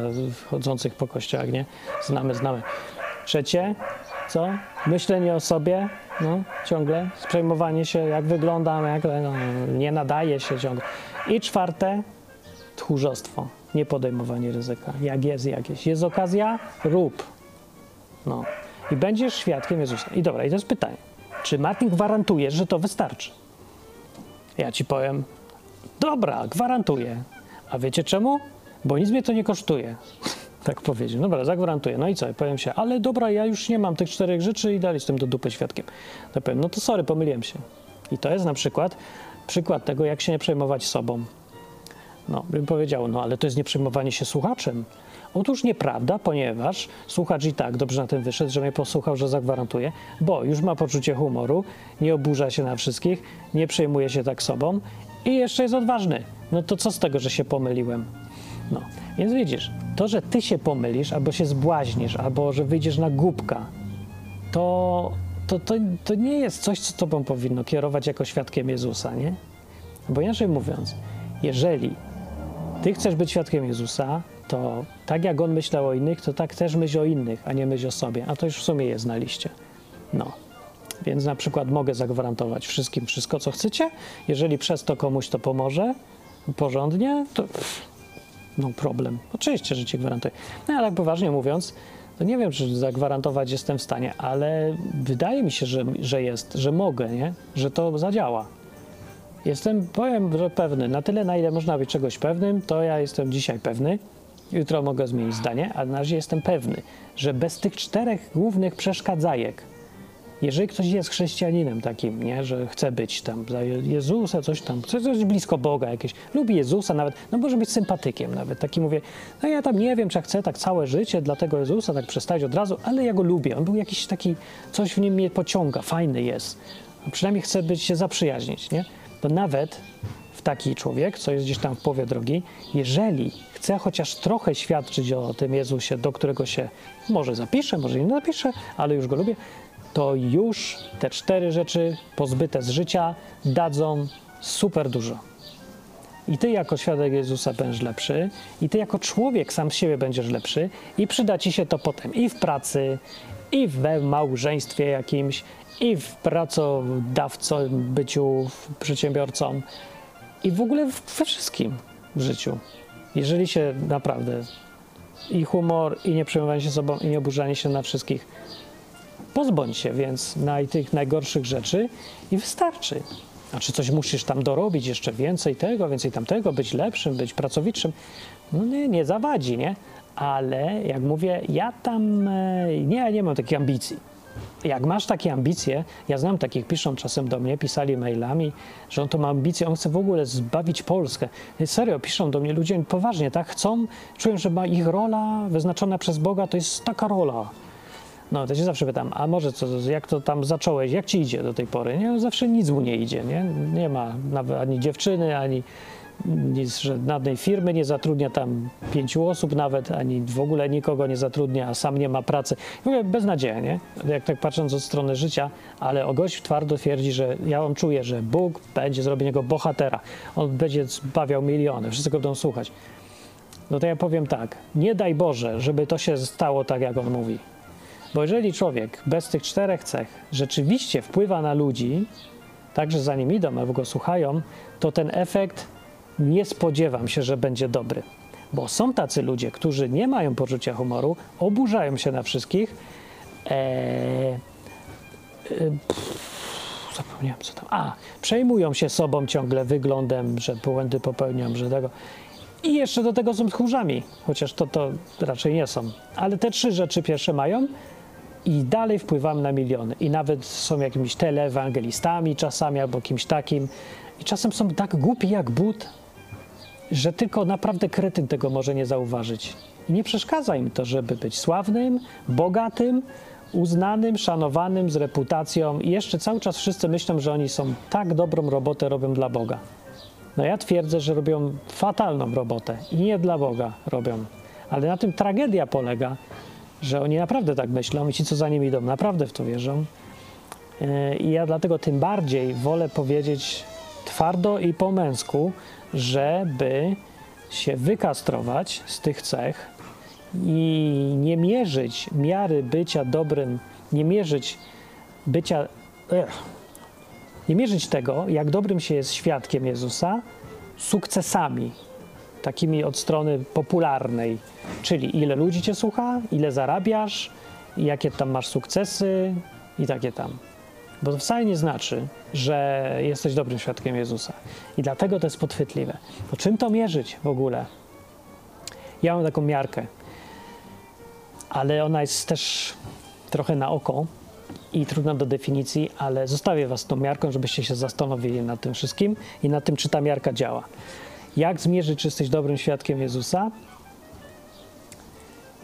chodzących po kościołach, nie? Znamy, znamy. Trzecie, co? Myślenie o sobie, no, ciągle. Przejmowanie się, jak wyglądam, jak no, nie nadaje się ciągle. I czwarte, tchórzostwo, niepodejmowanie ryzyka. Jak jest jakieś. Jest okazja? Rób. No. I będziesz świadkiem Jezusa. I dobra, i to jest pytanie. Czy Martin gwarantuje, że to wystarczy? Ja ci powiem, dobra, gwarantuję. A wiecie czemu? Bo nic mnie to nie kosztuje. Tak powiedział. Dobra, zagwarantuję. No i co? Ja powiem się, ale dobra, ja już nie mam tych czterech rzeczy i dalej jestem do dupy świadkiem. To powiem, no to sorry, pomyliłem się. I to jest na przykład przykład tego, jak się nie przejmować sobą. No, bym powiedział, no ale to jest nieprzejmowanie się słuchaczem. Otóż nieprawda, ponieważ słuchacz i tak dobrze na tym wyszedł, że mnie posłuchał, że zagwarantuje, bo już ma poczucie humoru, nie oburza się na wszystkich, nie przejmuje się tak sobą i jeszcze jest odważny. No to co z tego, że się pomyliłem? No, więc widzisz, to, że ty się pomylisz, albo się zbłaźnisz, albo że wyjdziesz na głupka, to, to, to, to nie jest coś, co tobą powinno kierować jako świadkiem Jezusa, nie? Bo inaczej mówiąc, jeżeli ty chcesz być świadkiem Jezusa, to tak jak on myślał o innych, to tak też myśl o innych, a nie myśl o sobie. A to już w sumie jest na liście. No. Więc na przykład mogę zagwarantować wszystkim wszystko, co chcecie. Jeżeli przez to komuś to pomoże porządnie, to pff, no problem. Oczywiście, że ci gwarantuję. No ale tak poważnie mówiąc, to nie wiem, czy zagwarantować jestem w stanie, ale wydaje mi się, że, że jest, że mogę, nie? Że to zadziała. Jestem, powiem, że pewny. Na tyle, na ile można być czegoś pewnym, to ja jestem dzisiaj pewny. Jutro mogę zmienić zdanie, ale na razie jestem pewny, że bez tych czterech głównych przeszkadzajek, jeżeli ktoś jest chrześcijaninem takim, nie, że chce być tam za Jezusa, coś tam, chce coś blisko Boga jakieś, lubi Jezusa nawet, no może być sympatykiem nawet, taki mówię, no ja tam nie wiem, czy ja chcę tak całe życie dla tego Jezusa tak przestać od razu, ale ja go lubię, on był jakiś taki, coś w nim mnie pociąga, fajny jest, a przynajmniej chcę być, się zaprzyjaźnić, nie, to nawet w taki człowiek, co jest gdzieś tam w połowie drogi, jeżeli chce chociaż trochę świadczyć o tym Jezusie, do którego się może zapiszę, może nie zapiszę, ale już go lubię, to już te cztery rzeczy pozbyte z życia dadzą super dużo. I ty jako świadek Jezusa będziesz lepszy, i ty jako człowiek sam z siebie będziesz lepszy, i przyda ci się to potem i w pracy, i we małżeństwie jakimś, i w pracodawco, byciu przedsiębiorcą, i w ogóle we wszystkim w życiu. Jeżeli się naprawdę i humor, i nie przejmowanie się sobą, i nie oburzanie się na wszystkich, pozbądź się więc na tych najgorszych rzeczy i wystarczy. A czy coś musisz tam dorobić, jeszcze więcej tego, więcej tamtego, być lepszym, być pracowitszym? No nie, nie zawadzi, nie? Ale jak mówię, ja tam e, nie, nie mam takiej ambicji. Jak masz takie ambicje, ja znam takich, piszą czasem do mnie, pisali mailami, że on to ma ambicje, on chce w ogóle zbawić Polskę. Serio, piszą do mnie ludzie poważnie, tak? Chcą, czują, że ma ich rola wyznaczona przez Boga, to jest taka rola. No, to się zawsze pytam, a może co, jak to tam zacząłeś, jak ci idzie do tej pory? Nie, zawsze nic mu nie idzie, nie? Nie ma nawet ani dziewczyny, ani nic, żadnej firmy nie zatrudnia tam pięciu osób nawet, ani w ogóle nikogo nie zatrudnia, a sam nie ma pracy. W ogóle beznadzieja, nie? Jak tak patrząc od strony życia, ale o gość twardo twierdzi, że ja on czuję, że Bóg będzie zrobił niego bohatera. On będzie zbawiał miliony, wszyscy go będą słuchać. No to ja powiem tak, nie daj Boże, żeby to się stało tak, jak on mówi. Bo jeżeli człowiek bez tych czterech cech rzeczywiście wpływa na ludzi, tak, że za nim idą albo go słuchają, to ten efekt nie spodziewam się, że będzie dobry. Bo są tacy ludzie, którzy nie mają poczucia humoru, oburzają się na wszystkich. Eee, pff, zapomniałem co tam. A, przejmują się sobą ciągle, wyglądem, że błędy popełniam, że tego. I jeszcze do tego są tchórzami, chociaż to, to raczej nie są. Ale te trzy rzeczy pierwsze mają i dalej wpływamy na miliony. I nawet są jakimiś teleewangelistami czasami albo kimś takim. I czasem są tak głupi jak but, że tylko naprawdę kretyn tego może nie zauważyć. I nie przeszkadza im to, żeby być sławnym, bogatym, uznanym, szanowanym, z reputacją i jeszcze cały czas wszyscy myślą, że oni są tak dobrą robotę robią dla Boga. No ja twierdzę, że robią fatalną robotę i nie dla Boga robią. Ale na tym tragedia polega, że oni naprawdę tak myślą i ci, co za nimi idą, naprawdę w to wierzą. E, I ja dlatego tym bardziej wolę powiedzieć twardo i po męsku, żeby się wykastrować z tych cech i nie mierzyć miary bycia dobrym, nie mierzyć bycia, ech, nie mierzyć tego, jak dobrym się jest świadkiem Jezusa, sukcesami, takimi od strony popularnej, czyli ile ludzi cię słucha, ile zarabiasz, jakie tam masz sukcesy i takie tam. Bo to wcale nie znaczy, że jesteś dobrym świadkiem Jezusa. I dlatego to jest podchwytliwe. To czym to mierzyć w ogóle? Ja mam taką miarkę, ale ona jest też trochę na oko i trudna do definicji, ale zostawię Was tą miarką, żebyście się zastanowili nad tym wszystkim i nad tym, czy ta miarka działa. Jak zmierzyć, czy jesteś dobrym świadkiem Jezusa?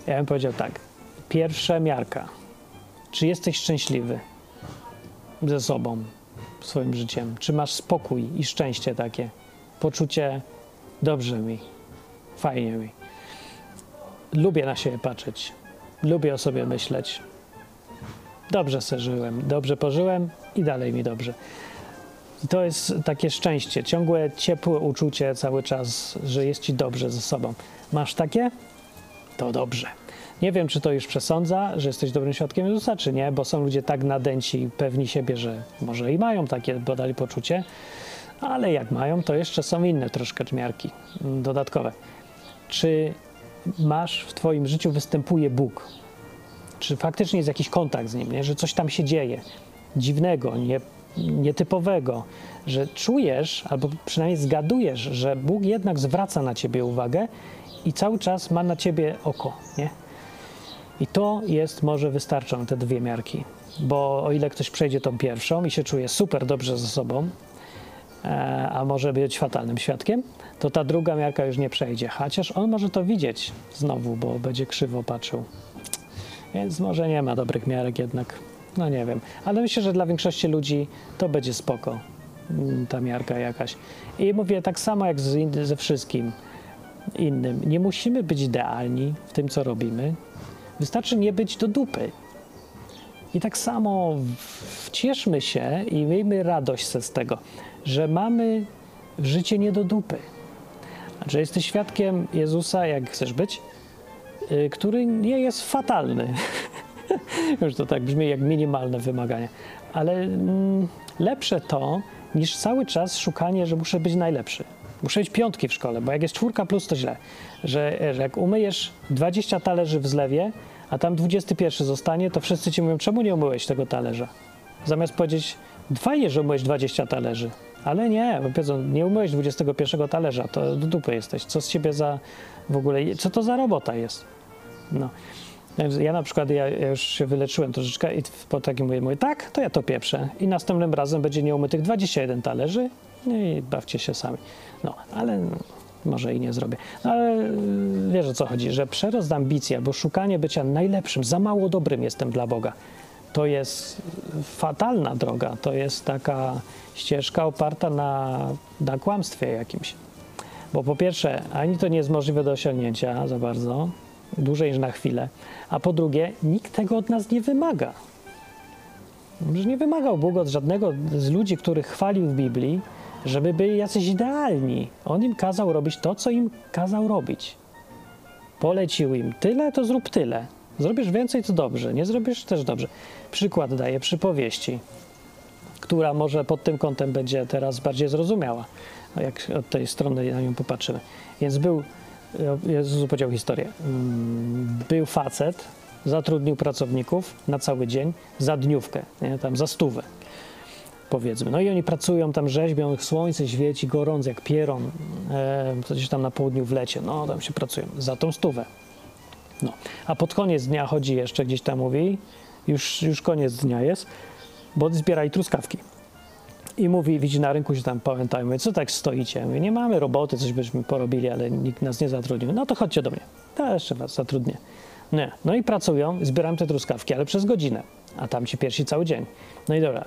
Ja bym powiedział tak. Pierwsza miarka. Czy jesteś szczęśliwy ze sobą, swoim życiem? Czy masz spokój i szczęście takie? Poczucie dobrze mi, fajnie mi. Lubię na siebie patrzeć. Lubię o sobie myśleć. Dobrze se żyłem, dobrze pożyłem i dalej mi dobrze. I to jest takie szczęście, ciągłe, ciepłe uczucie cały czas, że jest ci dobrze ze sobą. Masz takie? To dobrze. Nie wiem, czy to już przesądza, że jesteś dobrym świadkiem Jezusa, czy nie, bo są ludzie tak nadęci, pewni siebie, że może i mają takie badali poczucie, ale jak mają, to jeszcze są inne troszkę miarki mm, dodatkowe. Czy masz w Twoim życiu, występuje Bóg? Czy faktycznie jest jakiś kontakt z Nim, nie? że coś tam się dzieje dziwnego, nie, nietypowego, że czujesz albo przynajmniej zgadujesz, że Bóg jednak zwraca na Ciebie uwagę i cały czas ma na Ciebie oko, nie? I to jest może wystarczą te dwie miarki, bo o ile ktoś przejdzie tą pierwszą i się czuje super dobrze ze sobą, e, a może być fatalnym świadkiem, to ta druga miarka już nie przejdzie. Chociaż on może to widzieć znowu, bo będzie krzywo patrzył. Więc może nie ma dobrych miarek jednak. No nie wiem. Ale myślę, że dla większości ludzi to będzie spoko. Mm, ta miarka jakaś. I mówię tak samo jak z, ze wszystkim innym. Nie musimy być idealni w tym, co robimy. Wystarczy nie być do dupy. I tak samo wcieszmy się i miejmy radość z tego, że mamy życie nie do dupy. Że jesteś świadkiem Jezusa, jak chcesz być, y, który nie jest fatalny. Już to tak brzmi jak minimalne wymagania. Ale mm, lepsze to niż cały czas szukanie, że muszę być najlepszy. Muszę mieć piątki w szkole, bo jak jest czwórka plus, to źle. Że, że jak umyjesz 20 talerzy w zlewie, a tam 21 zostanie, to wszyscy ci mówią, czemu nie umyłeś tego talerza? Zamiast powiedzieć, fajnie, że umyłeś 20 talerzy, ale nie, bo powiedzą, nie umyłeś 21 talerza, to do dupy jesteś. Co z ciebie za w ogóle, co to za robota jest? No. Ja na przykład, ja, ja, już się wyleczyłem troszeczkę i po takim mówię, mówię, tak, to ja to pieprzę. I następnym razem będzie nieumytych 21 talerzy i bawcie się sami. No, ale może i nie zrobię. No, ale y, wiesz o co chodzi, że przerost ambicji albo szukanie bycia najlepszym, za mało dobrym jestem dla Boga, to jest fatalna droga. To jest taka ścieżka oparta na, na kłamstwie jakimś. Bo po pierwsze, ani to nie jest możliwe do osiągnięcia za bardzo, dłużej niż na chwilę, a po drugie, nikt tego od nas nie wymaga. Że nie wymagał Bóg od żadnego z ludzi, których chwalił w Biblii, żeby byli jacyś idealni. On im kazał robić to, co im kazał robić. Polecił im tyle, to zrób tyle. Zrobisz więcej, to dobrze. Nie zrobisz też dobrze. Przykład daję przypowieści, która może pod tym kątem będzie teraz bardziej zrozumiała, jak od tej strony na nią popatrzymy. Więc był, Jezus powiedział historię. Mm, był facet, zatrudnił pracowników na cały dzień za dniówkę, nie, tam za stówę powiedzmy. No i oni pracują tam, rzeźbią, słońce świeci, gorąc jak pieron, e, gdzieś tam na południu w lecie, no tam się pracują, za tą stówę. No. A pod koniec dnia chodzi jeszcze, gdzieś tam mówi, już, już koniec dnia jest, bo zbierali truskawki. I mówi, widzi na rynku, że tam pamiętają, mówi, co tak stoicie? Mówi, nie mamy roboty, coś byśmy porobili, ale nikt nas nie zatrudnił. No to chodźcie do mnie, to jeszcze was zatrudnię. Nie. No i pracują, zbieram te truskawki, ale przez godzinę, a tam ci pierwsi cały dzień. No i dobra,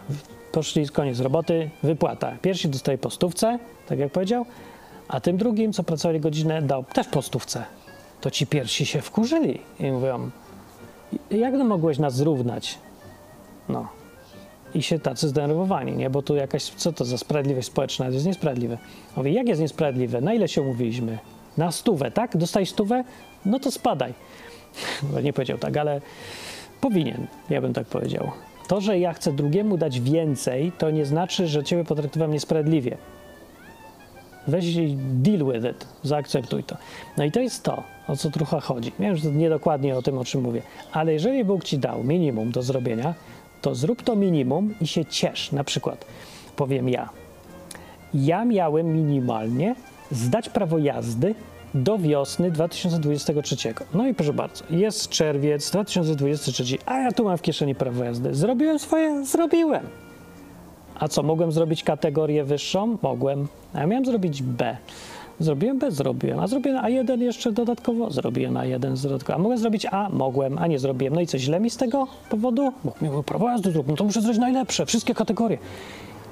poszli, koniec roboty, wypłata. Pierwsi dostaje postówce, tak jak powiedział, a tym drugim, co pracowali godzinę, dał też postówce. To ci pierwsi się wkurzyli i mówią, jak to mogłeś nas zrównać? No. I się tacy zdenerwowani, nie? Bo tu jakaś, co to za sprawiedliwość społeczna? To jest niesprawiedliwe. Mówię, jak jest niesprawiedliwe? Na ile się umówiliśmy? Na stówę, tak? Dostajesz stówę? No to spadaj. nie powiedział tak, ale powinien, ja bym tak powiedział. To, że ja chcę drugiemu dać więcej, to nie znaczy, że ciebie potraktowałem niesprawiedliwie. Weź i deal with it, zaakceptuj to. No i to jest to, o co trochę chodzi. Wiem, że to niedokładnie o tym, o czym mówię, ale jeżeli Bóg ci dał minimum do zrobienia, to zrób to minimum i się ciesz. Na przykład, powiem ja, ja miałem minimalnie zdać prawo jazdy do wiosny 2023. No i proszę bardzo, jest czerwiec 2023, a ja tu mam w kieszeni prawo jazdy. Zrobiłem swoje? Zrobiłem. A co, mogłem zrobić kategorię wyższą? Mogłem. A ja miałem zrobić B. Zrobiłem B, zrobiłem. A zrobiłem A1 jeszcze dodatkowo? Zrobiłem A1 dodatkowo. A mogłem zrobić A? Mogłem, a nie zrobiłem. No i co, źle mi z tego powodu? Bo miałem prawo jazdy, no to muszę zrobić najlepsze, wszystkie kategorie.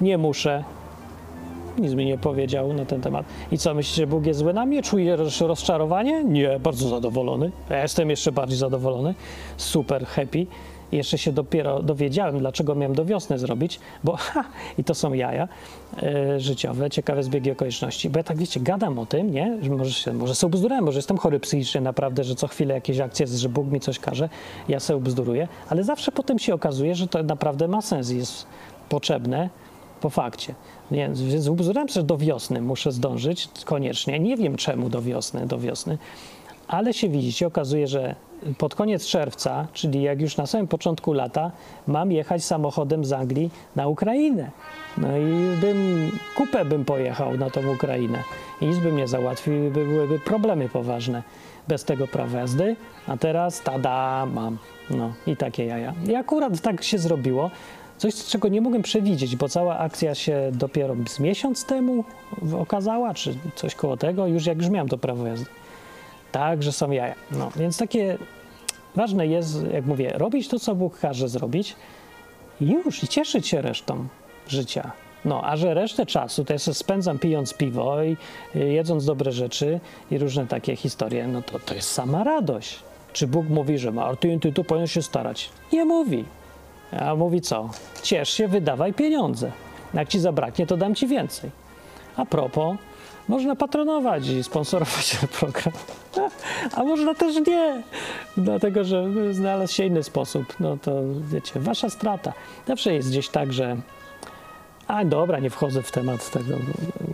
Nie muszę. Nic mi nie powiedział na ten temat. I co, myślicie, Bóg jest zły na mnie? Czuje rozczarowanie? Nie, bardzo zadowolony. Ja jestem jeszcze bardziej zadowolony. Super happy. Jeszcze się dopiero dowiedziałem, dlaczego miałem do wiosny zrobić, bo ha, i to są jaja e, życiowe, ciekawe zbiegi okoliczności. Bo ja tak, wiecie, gadam o tym, nie? Że może, się, może sobie bzdurałem, może jestem chory psychicznie naprawdę, że co chwilę jakieś akcje, że Bóg mi coś każe, ja sobie bzduruję, ale zawsze potem się okazuje, że to naprawdę ma sens jest potrzebne po fakcie. Więc, więc ubzdurałem że do wiosny muszę zdążyć koniecznie. Nie wiem czemu do wiosny, do wiosny, ale się widzicie, okazuje, że pod koniec czerwca, czyli jak już na samym początku lata, mam jechać samochodem z Anglii na Ukrainę. No i bym, kupę bym pojechał na tą Ukrainę. I nic bym załatwił, by byłyby problemy poważne bez tego prawa jazdy. A teraz tada, mam. No i takie jaja. I akurat tak się zrobiło. Coś, czego nie mogłem przewidzieć, bo cała akcja się dopiero z miesiąc temu okazała, czy coś koło tego, już jak już miałem to prawo jazdy. Tak, że są jaja. No, więc takie ważne jest, jak mówię, robić to, co Bóg każe zrobić już, i cieszyć się resztą życia. No, a że resztę czasu to ja spędzam pijąc piwo i jedząc dobre rzeczy i różne takie historie, no to to jest sama radość. Czy Bóg mówi, że Martin, ty tu powinien się starać? Nie mówi. A mówi co? Ciesz się, wydawaj pieniądze. Jak ci zabraknie, to dam ci więcej. A propos, można patronować i sponsorować ten program. A można też nie, dlatego że znalazł się inny sposób. No to wiecie, wasza strata. Zawsze jest gdzieś tak, że a dobra, nie wchodzę w temat tego,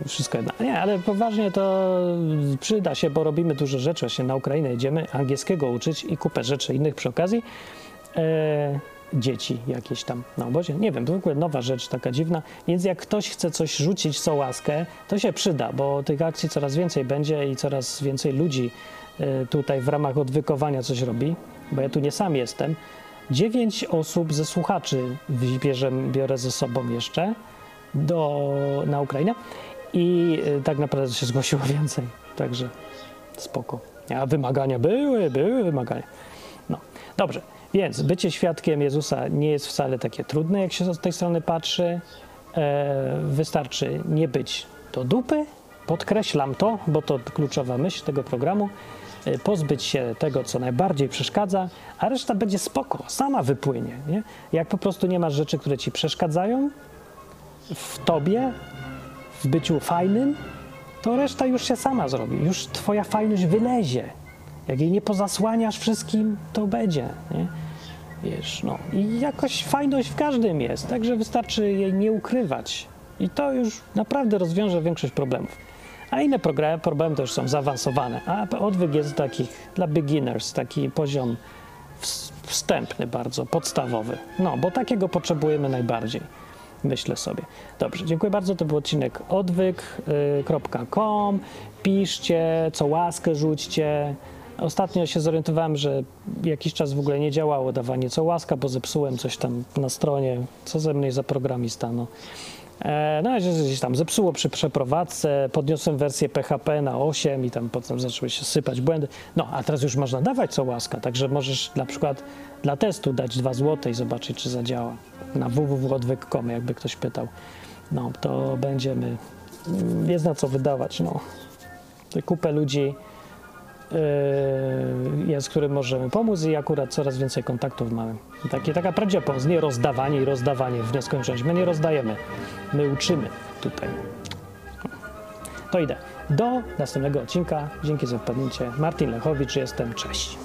wszystko jedno. Nie, ale poważnie to przyda się, bo robimy dużo rzeczy. Właśnie na Ukrainę jedziemy angielskiego uczyć i kupę rzeczy innych przy okazji. E, dzieci jakieś tam na obozie. Nie wiem, to w ogóle nowa rzecz, taka dziwna. Więc jak ktoś chce coś rzucić, co łaskę, to się przyda, bo tych akcji coraz więcej będzie i coraz więcej ludzi y, tutaj w ramach odwykowania coś robi, bo ja tu nie sam jestem. Dziewięć osób ze słuchaczy bierze, biorę ze sobą jeszcze do, na Ukrainę i y, tak naprawdę się zgłosiło więcej, także spoko. A wymagania były, były wymagania. No, dobrze. Więc bycie świadkiem Jezusa nie jest wcale takie trudne, jak się z tej strony patrzy. E, wystarczy nie być do dupy, podkreślam to, bo to kluczowa myśl tego programu, e, pozbyć się tego, co najbardziej przeszkadza, a reszta będzie spoko, sama wypłynie. Nie? Jak po prostu nie masz rzeczy, które ci przeszkadzają w tobie, w byciu fajnym, to reszta już się sama zrobi, już twoja fajność wylezie. Jak jej nie pozasłaniasz wszystkim, to będzie. Nie? Wiesz, no. I jakoś fajność w każdym jest, także wystarczy jej nie ukrywać. I to już naprawdę rozwiąże większość problemów. A inne problemy to już są zaawansowane. A odwyk jest takich dla beginners, taki poziom wstępny bardzo, podstawowy. No, bo takiego potrzebujemy najbardziej. Myślę sobie. Dobrze, dziękuję bardzo. To był odcinek odwyk.com. Piszcie, co łaskę rzućcie. Ostatnio się zorientowałem, że jakiś czas w ogóle nie działało dawanie co łaska, bo zepsułem coś tam na stronie. Co ze mnie za programista, no. E, no, gdzieś tam zepsuło przy przeprowadzce, podniosłem wersję PHP na 8 i tam potem zaczęły się sypać błędy. No, a teraz już można dawać co łaska, także możesz na przykład dla testu dać 2 zł i zobaczyć, czy zadziała. Na www.odwyk.com, jakby ktoś pytał. No, to będziemy, jest na co wydawać, no. Kupę ludzi yy, jest, którym możemy pomóc i akurat coraz więcej kontaktów mamy. Takie, taka prawdziwa pomoc, nie rozdawanie i rozdawanie w nieskończoność. My nie rozdajemy, my uczymy tutaj. To idę. Do następnego odcinka. Dzięki za wpadnięcie. Martin Lechowicz jestem. Cześć.